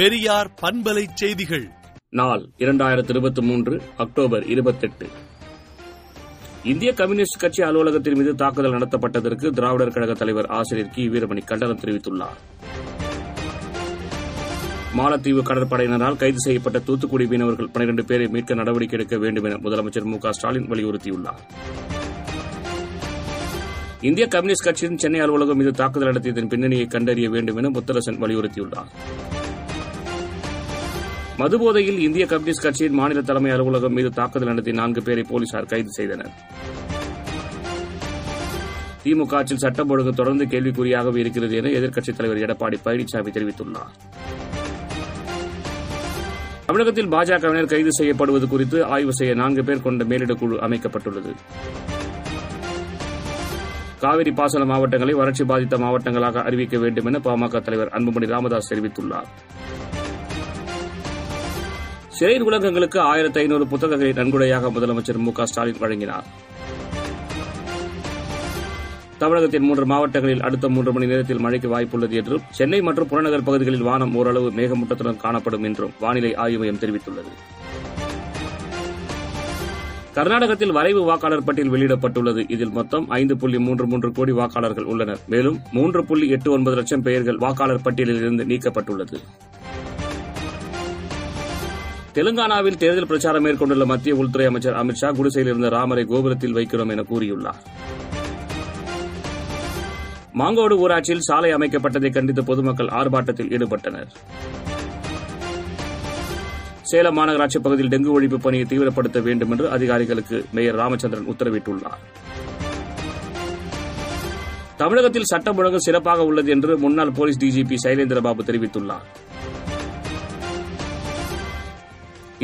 பெரியார் பண்பலை செய்திகள். நாள் இரண்டாயிரத்தி இருபத்தி மூன்று அக்டோபர் இருபத்தெட்டு. இந்திய கம்யூனிஸ்ட் கட்சி அலுவலகத்தின் மீது தாக்குதல் நடத்தப்பட்டதற்கு திராவிடர் கழக தலைவர் ஆசிரியர் கி. வீரமணி கண்டனம் தெரிவித்துள்ளார். மாலத்தீவு கடற்படையினரால் கைது செய்யப்பட்ட தூத்துக்குடி மீனவர்கள் பனிரண்டு பேரை மீட்க நடவடிக்கை எடுக்க வேண்டும் என முதலமைச்சர் மு ஸ்டாலின் வலியுறுத்தியுள்ளார். இந்திய கம்யூனிஸ்ட் கட்சியின் சென்னை அலுவலகம் மீது தாக்குதல் நடத்தியதன் பின்னணியை கண்டறிய வேண்டும் என முத்தரசன் வலியுறுத்தியுள்ளார். மதுபோதையில் இந்திய கம்யூனிஸ்ட் கட்சியின் மாநில தலைமை அலுவலகம் மீது தாக்குதல் நடத்தி நான்கு பேரை போலீசார் கைது செய்தனர். திமுக ஆட்சியில் சட்டம் ஒழுங்கு தொடர்ந்து கேள்விக்குறியாகவே இருக்கிறது என எதிர்க்கட்சித் தலைவர் எடப்பாடி பழனிசாமி தெரிவித்துள்ளார். தமிழகத்தில் பாஜகவினர் கைது செய்யப்படுவது குறித்து ஆய்வு செய்ய நான்கு பேர் கொண்ட மேலிடக் குழு அமைக்கப்பட்டுள்ளது. காவிரி பாசன மாவட்டங்களை வறட்சி பாதித்த மாவட்டங்களாக அறிவிக்க வேண்டும் என பாமக தலைவர் அன்புமணி ராமதாஸ் தெரிவித்துள்ளார். சிறை உலகங்களுக்கு ஆயிரத்தி ஐநூறு புத்தகங்களை நன்கொடையாக முதலமைச்சர் மு ஸ்டாலின் வழங்கினார். தமிழகத்தின் மூன்று மாவட்டங்களில் அடுத்த மூன்று மணி நேரத்தில் மழைக்கு வாய்ப்புள்ளது என்றும் சென்னை மற்றும் புறநகர் பகுதிகளில் வானம் ஓரளவு மேகமூட்டத்துடன் காணப்படும் என்றும் வானிலை ஆய்வு மையம் தெரிவித்துள்ளது. கர்நாடகத்தில் வரைவு வாக்காளர் பட்டியல் வெளியிடப்பட்டுள்ளது. இதில் மொத்தம் ஐந்து புள்ளி மூன்று மூன்று கோடி வாக்காளர்கள் உள்ளனர். மேலும் மூன்று புள்ளி எட்டு ஒன்பது லட்சம் பெயர்கள் வாக்காளர் பட்டியலில் இருந்து நீக்கப்பட்டுள்ளது. தெலுங்கானாவில் தேர்தல் பிரச்சாரம் மேற்கொண்டுள்ள மத்திய உள்துறை அமைச்சர் அமித் ஷா குடிசையில் இருந்த ராமரை கோபுரத்தில் வைக்கிறோம் என கூறியுள்ளார். மாங்கோடு ஊராட்சியில் சாலை அமைக்கப்பட்டதை கண்டித்து பொதுமக்கள் ஆர்ப்பாட்டத்தில் ஈடுபட்டனர். சேலம் மாநகராட்சி பகுதியில் டெங்கு ஒழிப்பு பணியை தீவிரப்படுத்த வேண்டும் என்று அதிகாரிகளுக்கு மேயர் ராமச்சந்திரன் உத்தரவிட்டுள்ளார். தமிழகத்தில் சட்டம் ஒழுங்கு சிறப்பாக உள்ளது என்று முன்னாள் போலீஸ் டிஜிபி சைலேந்திரபாபு தெரிவித்துள்ளார்.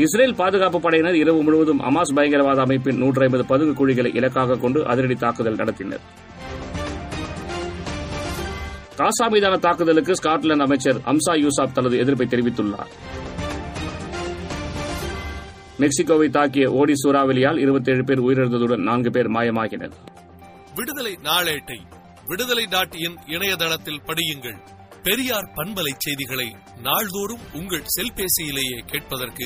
இஸ்ரேல் பாதுகாப்பு படையினர் இரவு முழுவதும் அமாஸ் பயங்கரவாத அமைப்பின் நூற்றி ஐம்பது பதுங்கு குழிகளை இலக்காக கொண்டு அதிரடி தாக்குதல் நடத்தினர். காசா மீதான தாக்குதலுக்கு ஸ்காட்லாந்து அமைச்சர் அம்சா யூசாப் தனது எதிர்ப்பை தெரிவித்துள்ளார். மெக்சிகோவை தாக்கிய ஓடி சூறாவளியால் இருபத்தேழு பேர் உயிரிழந்ததுடன் நான்கு பேர் மாயமாகினர். விடுதலை நாளேட்டை விடுதலை டாட் இன் இணையதளத்தில் படியுங்கள். பெரியார் பண்பலை செய்திகளை நாள்தோறும் உங்கள் செல்பேசியிலேயே கேட்பதற்கு